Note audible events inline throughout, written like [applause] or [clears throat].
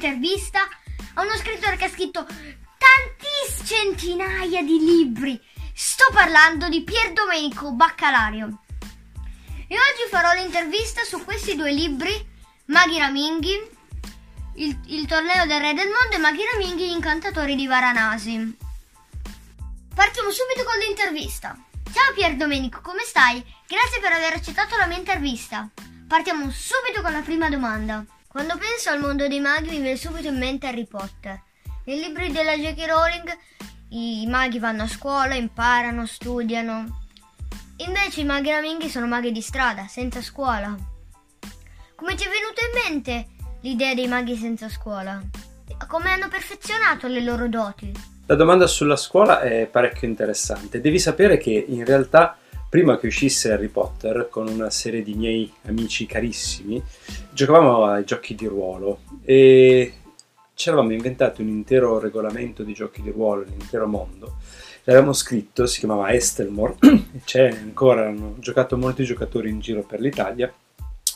nuova intervista a uno scrittore che ha scritto tantissime centinaia di libri. Sto parlando di Pier Domenico Baccalario. E oggi farò l'intervista su questi due libri, Maghi Raminghi, il, il torneo del Re del Mondo e Maghi Raminghi, gli incantatori di Varanasi. Partiamo subito con l'intervista. Ciao Pier Domenico, come stai? Grazie per aver accettato la mia intervista. Partiamo subito con la prima domanda. Quando penso al mondo dei maghi mi viene subito in mente Harry Potter. Nei libri della J.K. Rowling i maghi vanno a scuola, imparano, studiano. Invece i maghi raminghi sono maghi di strada, senza scuola. Come ti è venuta in mente l'idea dei maghi senza scuola? Come hanno perfezionato le loro doti? La domanda sulla scuola è parecchio interessante. Devi sapere che in realtà prima che uscisse Harry Potter, con una serie di miei amici carissimi, giocavamo ai giochi di ruolo e ci eravamo inventati un intero regolamento di giochi di ruolo, l'intero mondo. L'avevamo scritto, si chiamava Estelmore, [clears throat] c'è ancora, hanno giocato molti giocatori in giro per l'Italia,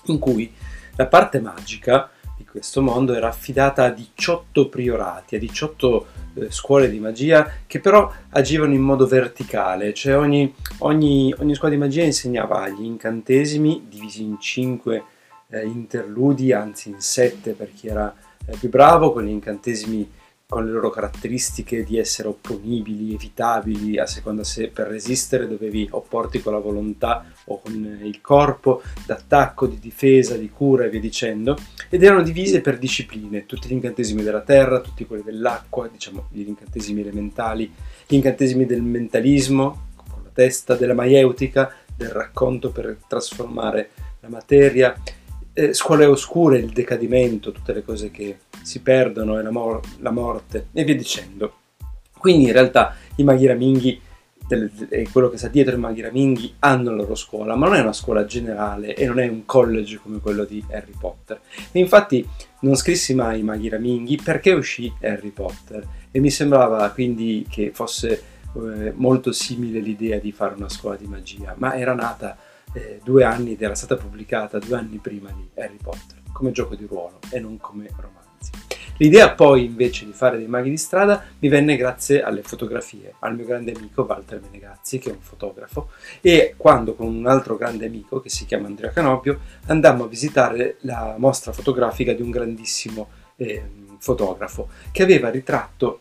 in cui la parte magica questo mondo era affidata a 18 priorati, a 18 eh, scuole di magia che però agivano in modo verticale, cioè ogni, ogni, ogni scuola di magia insegnava gli incantesimi divisi in 5 eh, interludi, anzi in 7 per chi era eh, più bravo, con gli incantesimi con le loro caratteristiche di essere opponibili, evitabili, a seconda se per resistere dovevi opporti con la volontà o con il corpo, d'attacco, di difesa, di cura e via dicendo, ed erano divise per discipline, tutti gli incantesimi della terra, tutti quelli dell'acqua, diciamo gli incantesimi elementali, gli incantesimi del mentalismo, con la testa, della maieutica, del racconto per trasformare la materia, eh, scuole oscure, il decadimento, tutte le cose che si perdono, e la, mor- la morte e via dicendo. Quindi in realtà i maghi raminghi e quello che sta dietro i maghi raminghi hanno la loro scuola, ma non è una scuola generale e non è un college come quello di Harry Potter. E infatti non scrissi mai i maghi raminghi perché uscì Harry Potter e mi sembrava quindi che fosse eh, molto simile l'idea di fare una scuola di magia, ma era nata eh, due anni ed era stata pubblicata due anni prima di Harry Potter, come gioco di ruolo e non come romanzo. L'idea poi invece di fare dei maghi di strada mi venne grazie alle fotografie, al mio grande amico Walter Menegazzi, che è un fotografo, e quando con un altro grande amico che si chiama Andrea Canopio andammo a visitare la mostra fotografica di un grandissimo eh, fotografo che aveva ritratto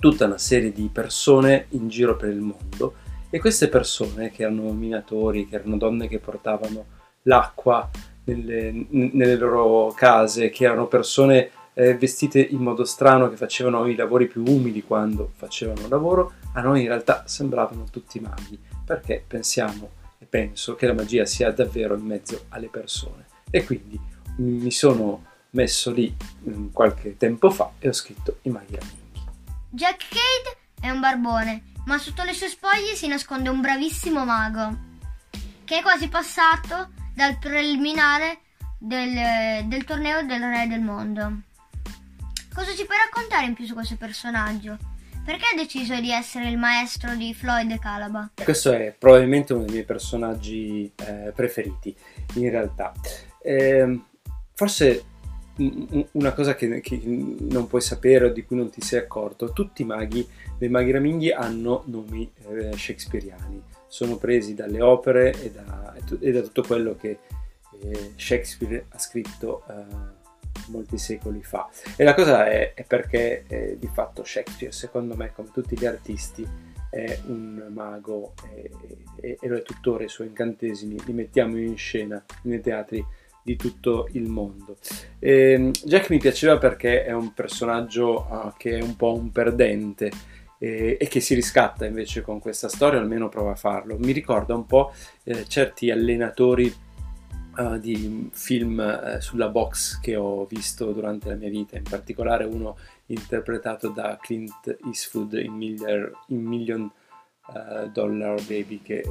tutta una serie di persone in giro per il mondo e queste persone che erano minatori, che erano donne che portavano l'acqua nelle, nelle loro case, che erano persone eh, vestite in modo strano che facevano i lavori più umili quando facevano lavoro, a noi in realtà sembravano tutti maghi, perché pensiamo e penso che la magia sia davvero in mezzo alle persone. E quindi mi sono messo lì mm, qualche tempo fa e ho scritto i maghi aminghi. Jack Cade è un barbone, ma sotto le sue spoglie si nasconde un bravissimo mago, che è quasi passato dal preliminare del, del torneo del Re del Mondo. Cosa ci puoi raccontare in più su questo personaggio? Perché ha deciso di essere il maestro di Floyd e Calaba? Questo è probabilmente uno dei miei personaggi eh, preferiti, in realtà. Eh, forse una cosa che, che, non puoi sapere o di cui non ti sei accorto, tutti i maghi dei maghi raminghi hanno nomi eh, shakespeariani, sono presi dalle opere e da, e da tutto quello che eh, Shakespeare ha scritto eh, molti secoli fa. E la cosa è, è perché eh, di fatto Shakespeare, secondo me, come tutti gli artisti, è un mago e, e, e lo è tuttora i suoi incantesimi li mettiamo in scena nei teatri di tutto il mondo. E ehm, Jack mi piaceva perché è un personaggio uh, che è un po' un perdente e, e, che si riscatta invece con questa storia, almeno prova a farlo. Mi ricorda un po' eh, certi allenatori uh, di film uh, sulla box che ho visto durante la mia vita, in particolare uno interpretato da Clint Eastwood in, Miller, in Million uh, Dollar Baby che,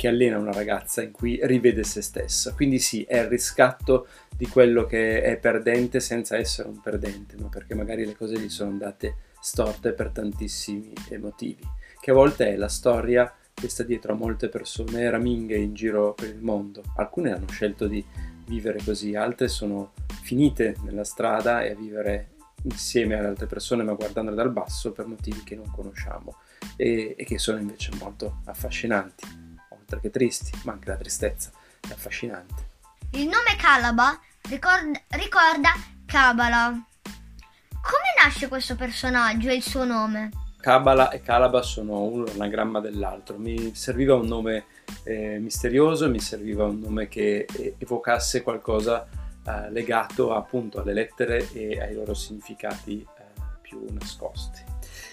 che, allena una ragazza in cui rivede se stessa. Quindi sì, è il riscatto di quello che è perdente senza essere un perdente, ma perché magari le cose gli sono andate storte per tantissimi motivi, che a volte è la storia che sta dietro a molte persone raminghe in giro per il mondo. Alcune hanno scelto di vivere così, altre sono finite nella strada e a vivere insieme alle altre persone ma guardandole dal basso per motivi che non conosciamo e, e che sono invece molto affascinanti, oltre che tristi, ma anche la tristezza è affascinante. Il nome Calaba ricorda, ricorda Kabbalah. Come nasce questo personaggio e il suo nome? Kabbalah e Calaba sono uno l'anagramma dell'altro. Mi serviva un nome eh, misterioso, mi serviva un nome che eh, evocasse qualcosa eh, legato appunto alle lettere e ai loro significati eh, più nascosti.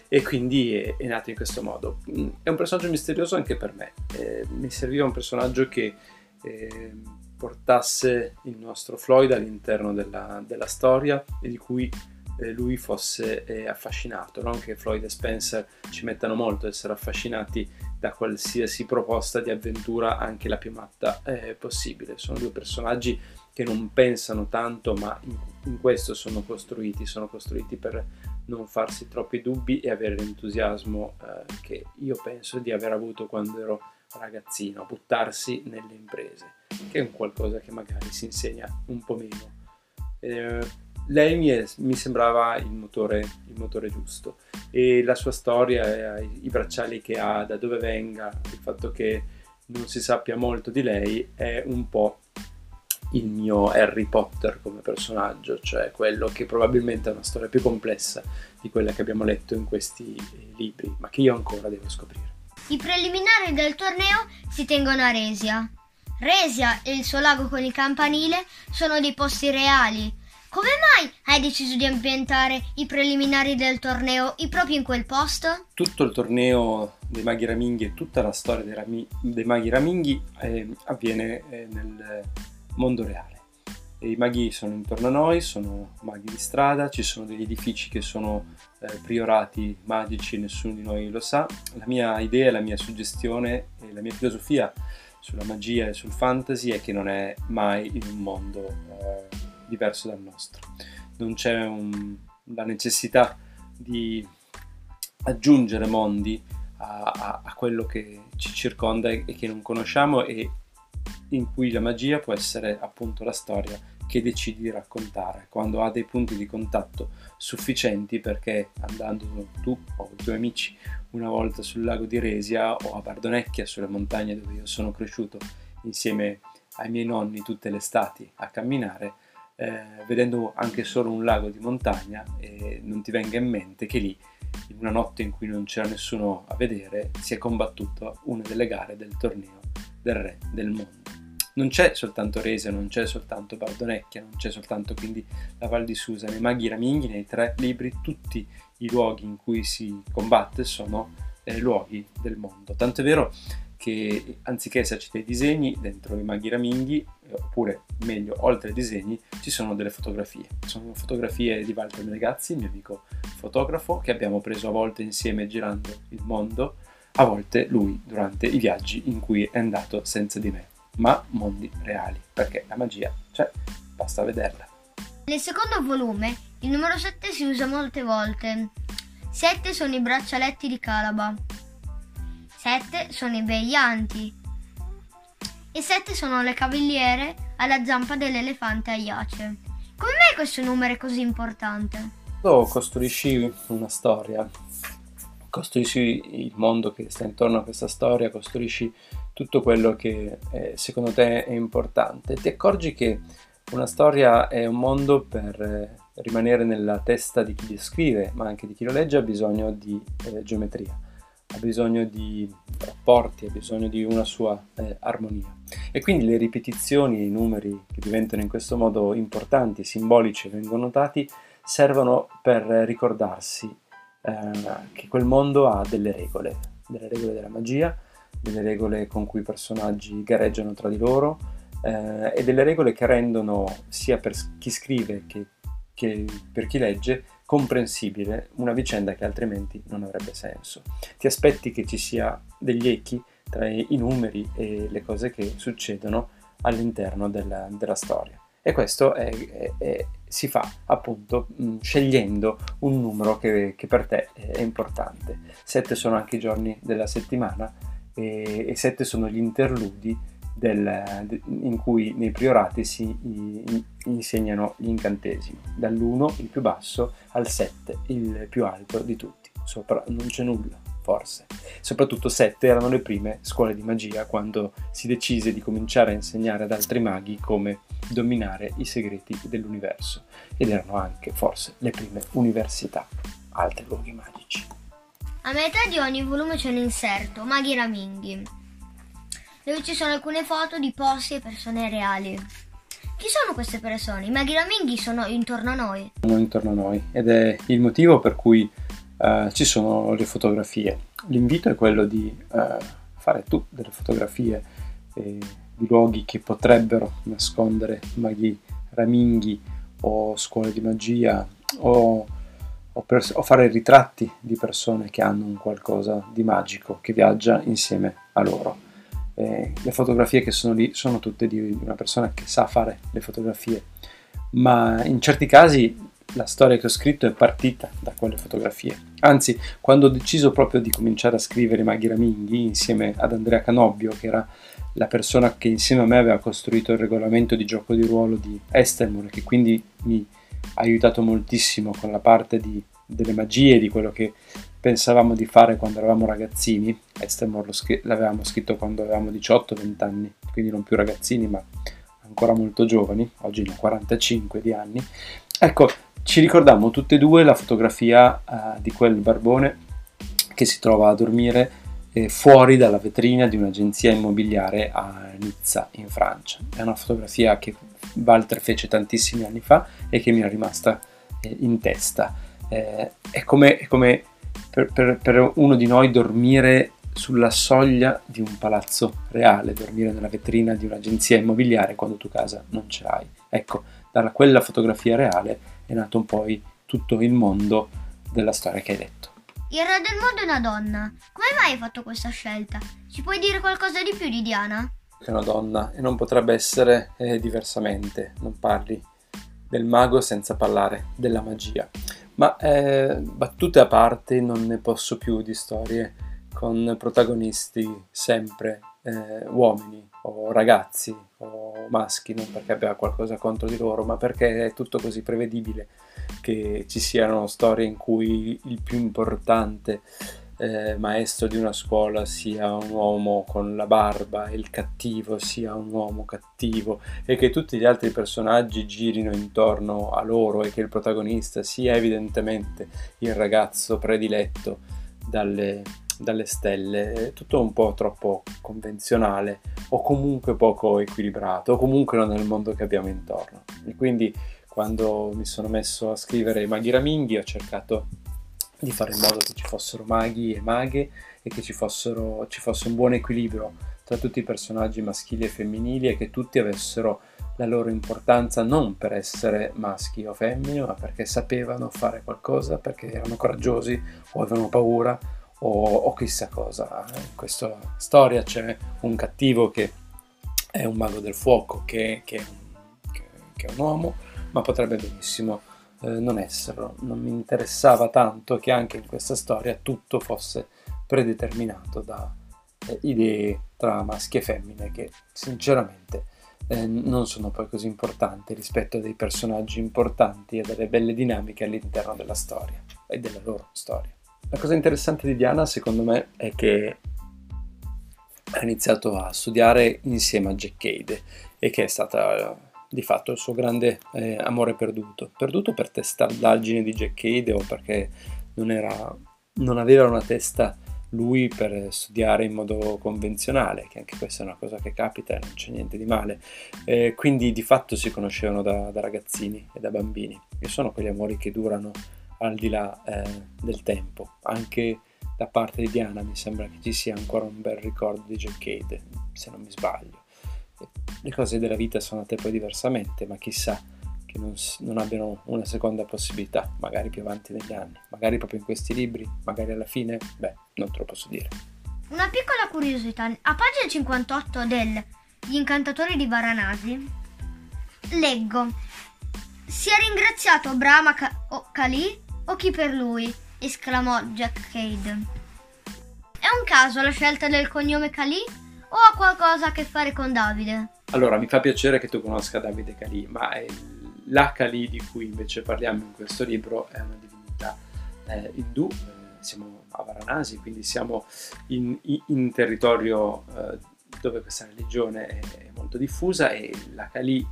E quindi è, è, nato in questo modo. Mm, è un personaggio misterioso anche per me. Eh, mi serviva un personaggio che eh, portasse il nostro Floyd all'interno della, della storia e di cui eh, lui fosse eh, affascinato, non che Floyd e Spencer ci mettano molto a essere affascinati da qualsiasi proposta di avventura, anche la più matta eh, possibile. Sono due personaggi che non pensano tanto, ma in, in, questo sono costruiti, sono costruiti per non farsi troppi dubbi e avere l'entusiasmo eh, che io penso di aver avuto quando ero ragazzino, buttarsi nelle imprese, che è un qualcosa che magari si insegna un po' meno. Eh, lei mi, è, mi sembrava il motore, il motore, giusto e la sua storia, i bracciali che ha, da dove venga, il fatto che non si sappia molto di lei è un po' il mio Harry Potter come personaggio, cioè quello che probabilmente è una storia più complessa di quella che abbiamo letto in questi eh, libri, ma che io ancora devo scoprire. I preliminari del torneo si tengono a Resia. Resia e il suo lago con il campanile sono dei posti reali come mai hai deciso di ambientare i preliminari del torneo proprio in quel posto? Tutto il torneo dei maghi raminghi e tutta la storia dei, rami, dei maghi raminghi eh, avviene eh, nel mondo reale. E I maghi sono intorno a noi, sono maghi di strada, ci sono degli edifici che sono eh, priorati magici, nessuno di noi lo sa. La mia idea, la mia suggestione e la mia filosofia sulla magia e sul fantasy è che non è mai in un mondo eh, diverso dal nostro. Non c'è un, la necessità di aggiungere mondi a, a, a, quello che ci circonda e, che non conosciamo e in cui la magia può essere appunto la storia che decidi di raccontare, quando ha dei punti di contatto sufficienti perché andando tu o i tuoi amici una volta sul lago di Resia o a Bardonecchia, sulle montagne dove io sono cresciuto insieme ai miei nonni tutte le estati a camminare, eh, vedendo anche solo un lago di montagna e non ti venga in mente che lì, in una notte in cui non c'era nessuno a vedere, si è combattuta una delle gare del torneo del re del mondo. Non c'è soltanto Resia, non c'è soltanto Bardonecchia, non c'è soltanto quindi la Val di Susa, nei Maghi Raminghi, nei tre libri, tutti i luoghi in cui si combatte sono eh, luoghi del mondo. Tanto è vero che anziché esserci dei disegni dentro i maghi raminghi, eh, oppure meglio, oltre ai disegni, ci sono delle fotografie. Sono fotografie di Walter Melegazzi, mio amico fotografo, che abbiamo preso a volte insieme girando il mondo, a volte lui durante i viaggi in cui è andato senza di me, ma mondi reali, perché la magia c'è, basta vederla. Nel secondo volume il numero 7 si usa molte volte. 7 sono i braccialetti di Calaba. 7 sono i veglianti e 7 sono le cavaliere alla zampa dell'elefante Aiace. Come mai questo numero è così importante? Tu costruisci una storia, costruisci il mondo che sta intorno a questa storia, costruisci tutto quello che eh, secondo te è importante. Ti accorgi che una storia è un mondo per eh, rimanere nella testa di chi scrive, ma anche di chi lo legge, ha bisogno di eh, geometria ha bisogno di rapporti, ha bisogno di una sua eh, armonia. E quindi le ripetizioni, i numeri che diventano in questo modo importanti, simbolici e vengono notati, servono per ricordarsi eh, che quel mondo ha delle regole, delle regole della magia, delle regole con cui i personaggi gareggiano tra di loro eh, e delle regole che rendono sia per chi scrive che, che per chi legge comprensibile una vicenda che altrimenti non avrebbe senso. Ti aspetti che ci sia degli echi tra i numeri e le cose che succedono all'interno della, della storia. E questo è, è, è, si fa appunto mh, scegliendo un numero che, che, per te è importante. Sette sono anche i giorni della settimana e, e sette sono gli interludi del, in cui nei priorati si in, insegnano gli incantesimi, dall'1 il più basso al 7 il più alto di tutti. Sopra non c'è nulla, forse. Soprattutto 7 erano le prime scuole di magia quando si decise di cominciare a insegnare ad altri maghi come dominare i segreti dell'universo ed erano anche forse le prime università, altri luoghi magici. A metà di ogni volume c'è un inserto, Maghi Raminghi, dove ci sono alcune foto di posti e persone reali. Chi sono queste persone? I maghi raminghi sono intorno a noi. Sono intorno a noi ed è il motivo per cui uh, ci sono le fotografie. L'invito è quello di uh, fare tu delle fotografie eh, di luoghi che potrebbero nascondere maghi raminghi o scuole di magia o, o, pers- o fare ritratti di persone che hanno un qualcosa di magico che viaggia insieme a loro eh, le fotografie che sono lì sono tutte di una persona che sa fare le fotografie, ma in certi casi la storia che ho scritto è partita da quelle fotografie. Anzi, quando ho deciso proprio di cominciare a scrivere Maghi Raminghi insieme ad Andrea Canobbio, che era la persona che insieme a me aveva costruito il regolamento di gioco di ruolo di Estelmore, che quindi mi ha aiutato moltissimo con la parte di, delle magie, di quello che pensavamo di fare quando eravamo ragazzini, Estemor l'avevamo scritto quando avevamo 18-20 anni, quindi non più ragazzini ma ancora molto giovani, oggi ne ho 45 di anni, ecco, ci ricordiamo tutte e due la fotografia uh, di quel barbone che si trova a dormire eh, fuori dalla vetrina di un'agenzia immobiliare a Nizza, in Francia. È una fotografia che Walter fece tantissimi anni fa e che mi è rimasta eh, in testa. Eh, è come, è come per, per, per uno di noi dormire sulla soglia di un palazzo reale, dormire nella vetrina di un'agenzia immobiliare quando tu casa non ce l'hai. Ecco, da quella fotografia reale è nato un po' tutto il mondo della storia che hai detto. Il re del mondo è una donna. Come mai hai fatto questa scelta? Ci puoi dire qualcosa di più di Diana? È una donna e non potrebbe essere eh, diversamente. Non parli del mago senza parlare della magia. Ma eh, battute a parte, non ne posso più di storie con protagonisti sempre eh, uomini o ragazzi o maschi, non perché abbia qualcosa contro di loro, ma perché è tutto così prevedibile che ci siano storie in cui il più importante eh, maestro di una scuola sia un uomo con la barba e il cattivo sia un uomo cattivo e che tutti gli altri personaggi girino intorno a loro e che il protagonista sia evidentemente il ragazzo prediletto dalle, dalle stelle, tutto un po' troppo convenzionale o comunque poco equilibrato o comunque non è il mondo che abbiamo intorno. E quindi quando mi sono messo a scrivere i Maghi Raminghi ho cercato di fare in modo che ci fossero maghi e maghe e che ci, fossero, ci fosse un buon equilibrio tra tutti i personaggi maschili e femminili e che tutti avessero la loro importanza non per essere maschi o femmine, ma perché sapevano fare qualcosa, perché erano coraggiosi o avevano paura o, o chissà cosa. In questa storia c'è un cattivo che è un mago del fuoco, che, che, che, che è un uomo, ma potrebbe benissimo eh, non esserlo. Non mi interessava tanto che anche in questa storia tutto fosse predeterminato da eh, idee tra maschi e femmine che sinceramente eh, non sono poi così importanti rispetto a dei personaggi importanti e delle belle dinamiche all'interno della storia e della loro storia. La cosa interessante di Diana secondo me è che ha iniziato a studiare insieme a Jack Cade e che è stata di fatto il suo grande eh, amore perduto. Perduto per testardaggine di Jack Cade o perché non, era, non aveva una testa lui per studiare in modo convenzionale, che anche questa è una cosa che capita e non c'è niente di male. Eh, quindi di fatto si conoscevano da, da, ragazzini e da bambini e sono quegli amori che durano al di là eh, del tempo. Anche da parte di Diana mi sembra che ci sia ancora un bel ricordo di Jack Cade, se non mi sbaglio le cose della vita sono andate poi diversamente, ma chissà che non, non, abbiano una seconda possibilità, magari più avanti negli anni, magari proprio in questi libri, magari alla fine, beh, non te lo posso dire. Una piccola curiosità, a pagina 58 del Gli incantatori di Varanasi, leggo Si è ringraziato Brahma Kali o chi per lui? esclamò Jack Cade. È un caso la scelta del cognome Kali o ha qualcosa a che fare con Davide? Allora, mi fa piacere che tu conosca Davide Cali, ma è la Kali di cui invece parliamo in questo libro è una divinità eh, indù, eh, siamo a Varanasi, quindi siamo in, in territorio eh, dove questa religione è, molto diffusa e la Kali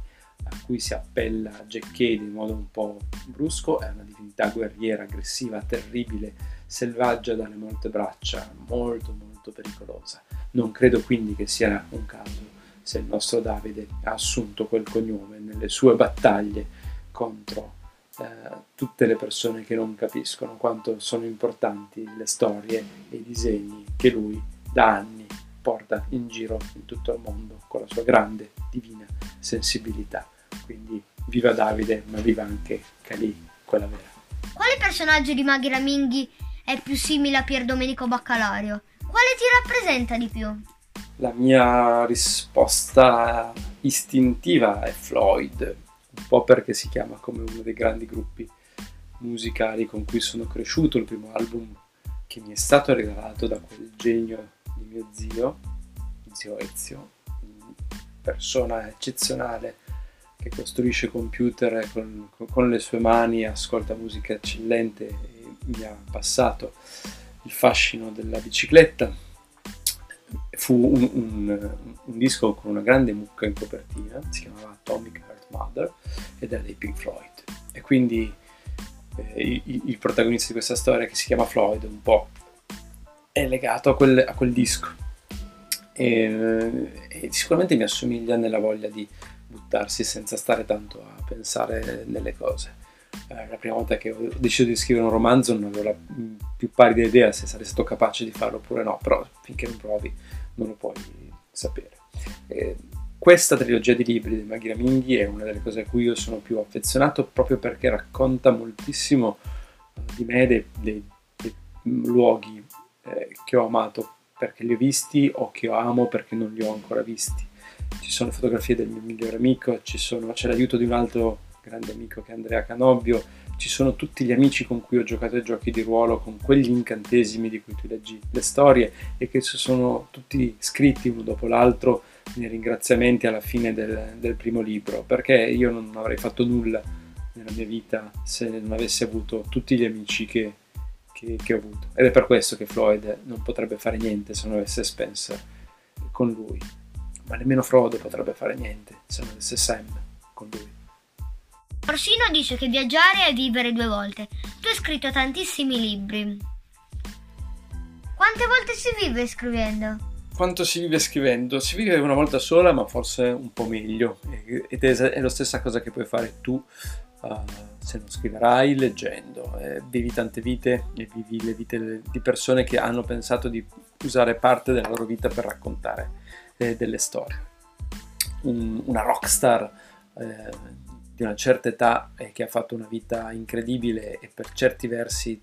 a cui si appella Jack in modo un po' brusco è una divinità guerriera, aggressiva, terribile, selvaggia dalle molte braccia, molto molto pericolosa. Non credo quindi che sia un caso se il nostro Davide ha assunto quel cognome nelle sue battaglie contro eh, tutte le persone che non capiscono quanto sono importanti le storie e i disegni che lui da anni porta in giro in tutto il mondo con la sua grande divina sensibilità. Quindi viva Davide, ma viva anche Cali, quella vera. Quale personaggio di Maghi Raminghi è più simile a Pier Domenico Baccalario? Quale ti rappresenta di più? La mia risposta istintiva è Floyd, un po' perché si chiama come uno dei grandi gruppi musicali con cui sono cresciuto, il primo album che mi è stato regalato da quel genio di mio zio, zio Ezio, persona eccezionale che costruisce computer con, con le sue mani, ascolta musica eccellente e mi ha passato il fascino della bicicletta fu un, un, un, disco con una grande mucca in copertina, si chiamava Atomic Heart Mother ed era dei Pink Floyd. E quindi eh, il, il, protagonista di questa storia, che si chiama Floyd, un po' è legato a quel, a quel disco. E, e, sicuramente mi assomiglia nella voglia di buttarsi senza stare tanto a pensare nelle cose. Eh, la prima volta che ho deciso di scrivere un romanzo non avevo la più pallida idea se sarei stato capace di farlo oppure no, però finché non provi non lo puoi sapere. Eh, questa trilogia di libri di Maghi Raminghi è una delle cose a cui io sono più affezionato proprio perché racconta moltissimo eh, di me, dei, dei, dei luoghi eh, che ho amato perché li ho visti o che amo perché non li ho ancora visti. Ci sono fotografie del mio migliore amico, sono, c'è l'aiuto di un altro grande amico che è Andrea Canobbio, ci sono tutti gli amici con cui ho giocato ai giochi di ruolo, con quegli incantesimi di cui tu leggi le storie e che sono tutti scritti uno dopo l'altro nei ringraziamenti alla fine del, del primo libro, perché io non avrei fatto nulla nella mia vita se non avessi avuto tutti gli amici che, che, che ho avuto. Ed è per questo che Floyd non potrebbe fare niente se non avesse Spencer con lui, ma nemmeno Frodo potrebbe fare niente se non avesse Sam con lui. Orsino dice che viaggiare è vivere due volte. Tu hai scritto tantissimi libri. Quante volte si vive scrivendo? Quanto si vive scrivendo? Si vive una volta sola, ma forse un po' meglio. Ed è la stessa cosa che puoi fare tu uh, se non scriverai leggendo. Eh, vivi tante vite e vivi le vite di persone che hanno pensato di usare parte della loro vita per raccontare eh, delle storie. Un, una rockstar eh, di una certa età e che ha fatto una vita incredibile e per certi versi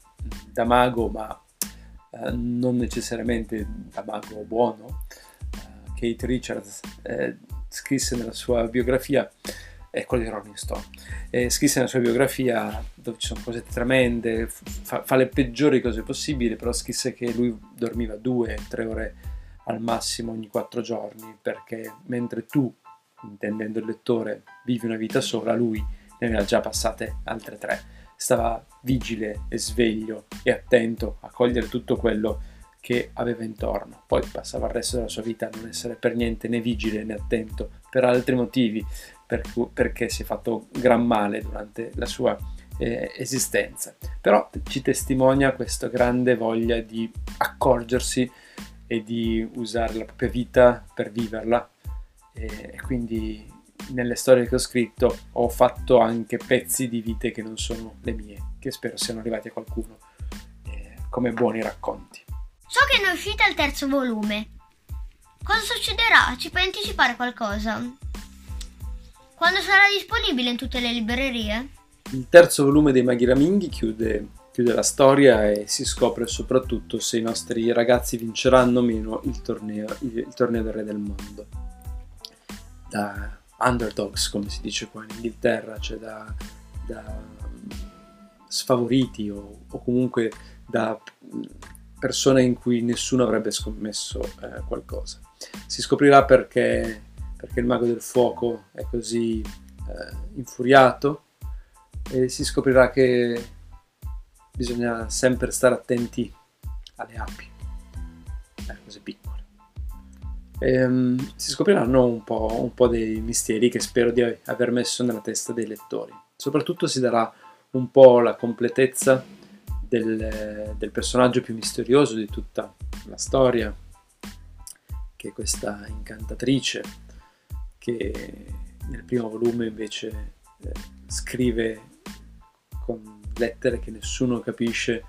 da mago, ma eh, non necessariamente da mago buono. Eh, Kate Richards eh, scrisse nella sua biografia, è quello di Rolling Stone, scrisse nella sua biografia dove ci sono cose tremende, fa, fa le peggiori cose possibili, però scrisse che lui dormiva due, tre ore al massimo ogni quattro giorni perché mentre tu intendendo il lettore, vive una vita sola, lui ne aveva già passate altre tre. Stava vigile e sveglio e attento a cogliere tutto quello che aveva intorno. Poi passava il resto della sua vita a non essere per niente né vigile né attento per altri motivi, per cui, perché si è fatto gran male durante la sua eh, esistenza. Però ci testimonia questa grande voglia di accorgersi e di usare la propria vita per viverla e quindi nelle storie che ho scritto ho fatto anche pezzi di vite che non sono le mie, che spero siano arrivati a qualcuno eh, come buoni racconti. So che ne è uscito il terzo volume. Cosa succederà? Ci puoi anticipare qualcosa? Quando sarà disponibile in tutte le librerie? Il terzo volume dei Maghi Raminghi chiude, chiude la storia e si scopre soprattutto se i nostri ragazzi vinceranno o meno il torneo, il, il torneo del Re del Mondo da underdogs, come si dice qua in Inghilterra, cioè da, da sfavoriti o, o, comunque da persone in cui nessuno avrebbe scommesso eh, qualcosa. Si scoprirà perché, perché il mago del fuoco è così eh, infuriato e si scoprirà che bisogna sempre stare attenti alle api, alle cose piccole. E, um, si scopriranno un po', un po' dei misteri che spero di aver messo nella testa dei lettori. Soprattutto si darà un po' la completezza del, del personaggio più misterioso di tutta la storia, che è questa incantatrice che nel primo volume invece eh, scrive con lettere che nessuno capisce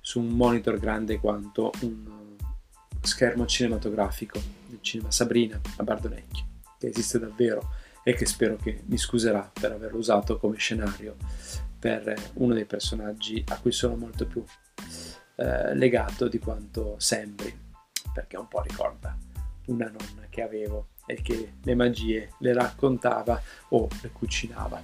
su un monitor grande quanto un schermo cinematografico del cinema Sabrina a Bardonecchio, che esiste davvero e che spero che mi scuserà per averlo usato come scenario per uno dei personaggi a cui sono molto più eh, legato di quanto sembri, perché un po' ricorda una nonna che avevo e che le magie le raccontava o le cucinava.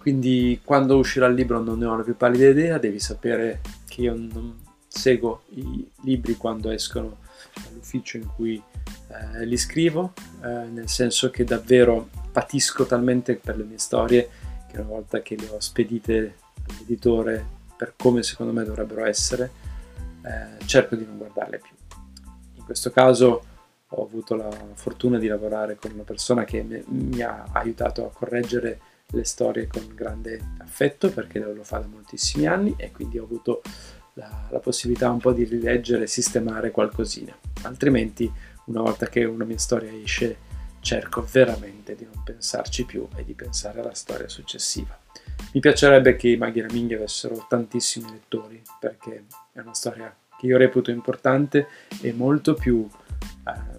Quindi quando uscirà il libro non ne ho la più pallida idea, devi sapere che io non seguo i libri quando escono dall'ufficio in cui eh, li scrivo, eh, nel senso che davvero patisco talmente per le mie storie che una volta che le ho spedite all'editore per come secondo me dovrebbero essere, eh, cerco di non guardarle più. In questo caso ho avuto la fortuna di lavorare con una persona che mi ha aiutato a correggere le storie con grande affetto perché lo fa da moltissimi anni e quindi ho avuto la, la possibilità un po' di rileggere e sistemare qualcosina. Altrimenti, una volta che una mia storia esce, cerco veramente di non pensarci più e di pensare alla storia successiva. Mi piacerebbe che i Maghi Raminghi avessero tantissimi lettori perché è una storia che io reputo importante e molto più eh,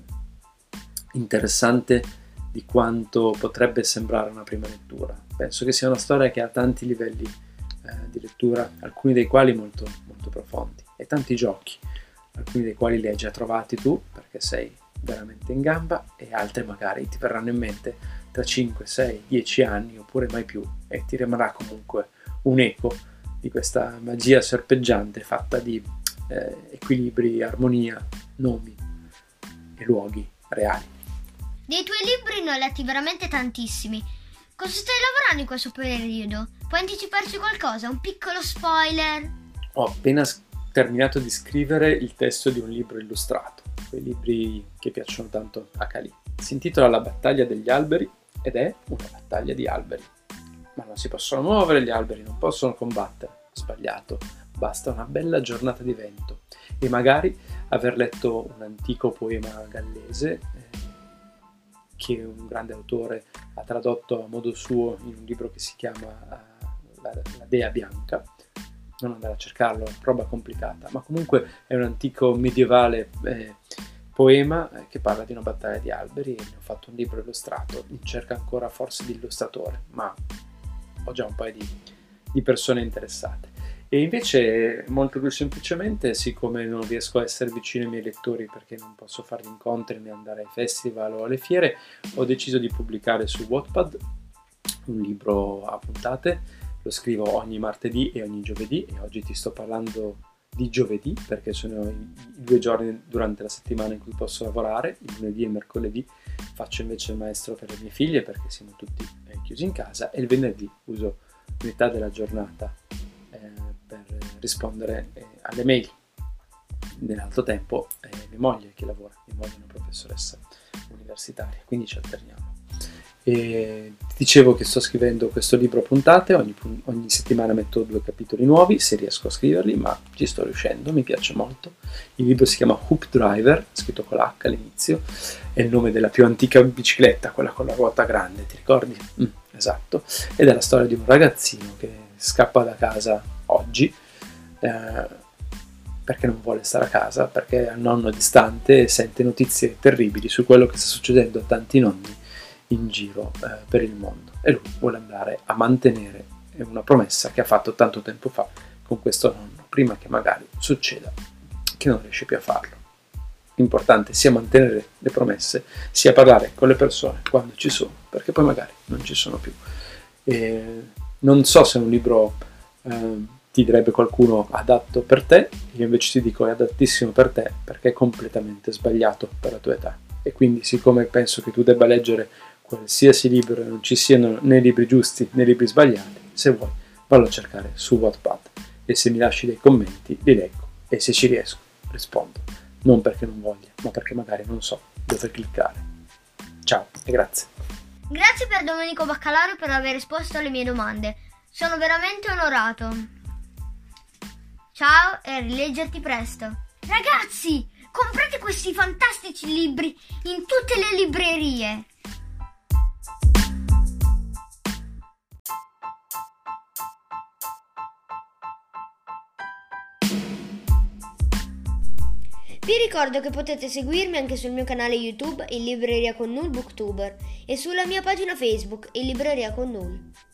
interessante di quanto potrebbe sembrare una prima lettura. Penso che sia una storia che ha tanti livelli eh, di lettura, alcuni dei quali molto, molto profondi, e tanti giochi, alcuni dei quali li hai già trovati tu perché sei veramente in gamba e altri magari ti verranno in mente tra 5, 6, 10 anni oppure mai più e ti rimarrà comunque un eco di questa magia serpeggiante fatta di eh, equilibri, armonia, nomi e luoghi reali. Dei tuoi libri ne ho letti veramente tantissimi. Cosa stai lavorando in questo periodo? Puoi anticiparci qualcosa? Un piccolo spoiler? Ho appena terminato di scrivere il testo di un libro illustrato, quei libri che piacciono tanto a Cali. Si intitola La battaglia degli alberi ed è una battaglia di alberi. Ma non si possono muovere gli alberi, non possono combattere. Sbagliato, basta una bella giornata di vento e magari aver letto un antico poema gallese eh, che un grande autore ha tradotto a modo suo in un libro che si chiama la, la, Dea Bianca. Non andare a cercarlo, roba complicata, ma comunque è un antico medievale eh, poema eh, che parla di una battaglia di alberi e ne ho fatto un libro illustrato in cerca ancora forse di illustratore, ma ho già un paio di, di persone interessate. E invece, molto più semplicemente, siccome non riesco a essere vicino ai miei lettori perché non posso fare incontri né andare ai festival o alle fiere, ho deciso di pubblicare su Wattpad un libro a puntate. Lo scrivo ogni martedì e ogni giovedì e oggi ti sto parlando di giovedì perché sono i due giorni durante la settimana in cui posso lavorare, il lunedì e il mercoledì faccio invece il maestro per le mie figlie perché siamo tutti eh, chiusi in casa e il venerdì uso metà della giornata rispondere eh, alle mail. Nell'altro tempo è mia moglie che lavora, mia moglie è una professoressa universitaria, quindi ci alterniamo. E dicevo che sto scrivendo questo libro a puntate, ogni, ogni, settimana metto due capitoli nuovi, se riesco a scriverli, ma ci sto riuscendo, mi piace molto. Il libro si chiama Hoop Driver, scritto con l'H all'inizio, è il nome della più antica bicicletta, quella con la ruota grande, ti ricordi? Mm, esatto, ed è la storia di un ragazzino che scappa da casa oggi eh, perché non vuole stare a casa, perché ha il nonno distante e sente notizie terribili su quello che sta succedendo a tanti nonni in giro eh, per il mondo e lui vuole andare a mantenere una promessa che ha fatto tanto tempo fa con questo nonno, prima che magari succeda che non riesce più a farlo. L'importante sia mantenere le promesse, sia parlare con le persone quando ci sono, perché poi magari non ci sono più. E non so se è un libro eh, ti direbbe qualcuno adatto per te, io invece ti dico è adattissimo per te perché è completamente sbagliato per la tua età. E quindi, siccome penso che tu debba leggere qualsiasi libro e non ci siano né libri giusti né libri sbagliati, se vuoi, vallo a cercare su Wattpad e se mi lasci dei commenti li leggo e se ci riesco rispondo, non perché non voglia, ma perché magari non so dove cliccare. Ciao e grazie. Grazie per Domenico Baccalaro per aver risposto alle mie domande. Sono veramente onorato. Ciao e rileggerti presto. Ragazzi, comprate questi fantastici libri in tutte le librerie. Vi ricordo che potete seguirmi anche sul mio canale YouTube in Libreria con Null Booktuber e sulla mia pagina Facebook in Libreria con Null.